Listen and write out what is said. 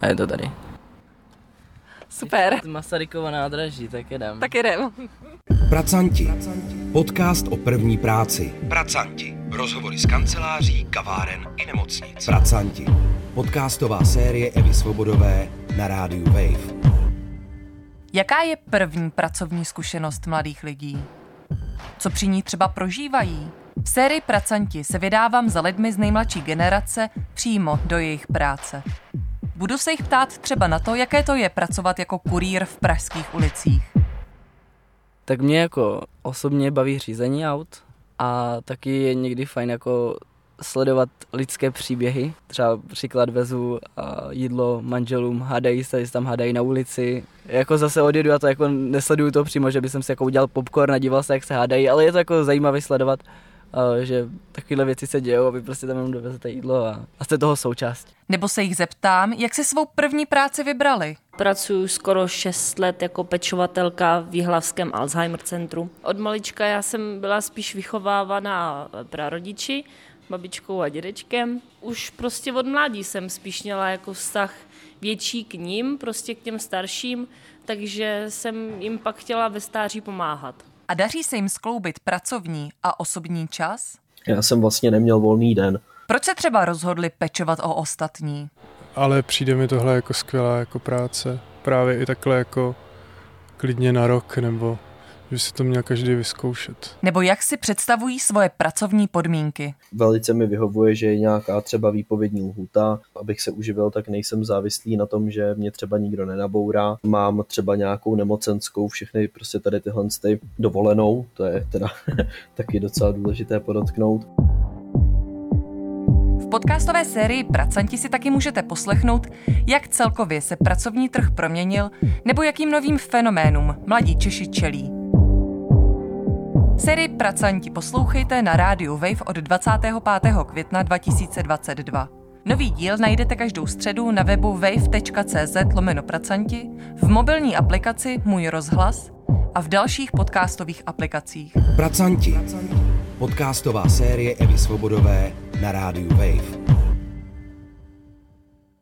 a je to tady. Super. Masarykovo nádraží, tak jedem. Tak jdem. Pracanti. Podcast o první práci. Pracanti. Rozhovory z kanceláří, kaváren i nemocnic. Pracanti. Podcastová série Evy Svobodové na rádiu Wave. Jaká je první pracovní zkušenost mladých lidí? Co při ní třeba prožívají? V sérii Pracanti se vydávám za lidmi z nejmladší generace přímo do jejich práce. Budu se jich ptát třeba na to, jaké to je pracovat jako kurýr v pražských ulicích. Tak mě jako osobně baví řízení aut a taky je někdy fajn jako sledovat lidské příběhy. Třeba příklad vezu a jídlo manželům, hádají se, tam hádají na ulici. Jako zase odjedu a to jako nesleduju to přímo, že bych si jako udělal popcorn a díval se, jak se hádají, ale je to jako zajímavé sledovat, že takovéhle věci se dějou a vy prostě tam jenom dovezete jídlo a, a jste toho součást. Nebo se jich zeptám, jak si svou první práci vybrali. Pracuji skoro 6 let jako pečovatelka v Jihlavském Alzheimer centru. Od malička já jsem byla spíš vychovávaná prarodiči, babičkou a dědečkem. Už prostě od mládí jsem spíš měla jako vztah větší k ním, prostě k těm starším, takže jsem jim pak chtěla ve stáří pomáhat. A daří se jim skloubit pracovní a osobní čas? Já jsem vlastně neměl volný den. Proč se třeba rozhodli pečovat o ostatní? Ale přijde mi tohle jako skvělá jako práce. Právě i takhle jako klidně na rok nebo že si to měl každý vyzkoušet. Nebo jak si představují svoje pracovní podmínky? Velice mi vyhovuje, že je nějaká třeba výpovědní lhůta. Abych se uživil, tak nejsem závislý na tom, že mě třeba nikdo nenabourá. Mám třeba nějakou nemocenskou, všechny prostě tady tyhle ty dovolenou, to je teda taky docela důležité podotknout. V podcastové sérii Pracanti si taky můžete poslechnout, jak celkově se pracovní trh proměnil nebo jakým novým fenoménům mladí Češi čelí. Sérii Pracanti poslouchejte na rádiu Wave od 25. května 2022. Nový díl najdete každou středu na webu wave.cz lomeno pracanti, v mobilní aplikaci Můj rozhlas a v dalších podcastových aplikacích. Pracanti. Podcastová série Evy Svobodové na rádiu Wave.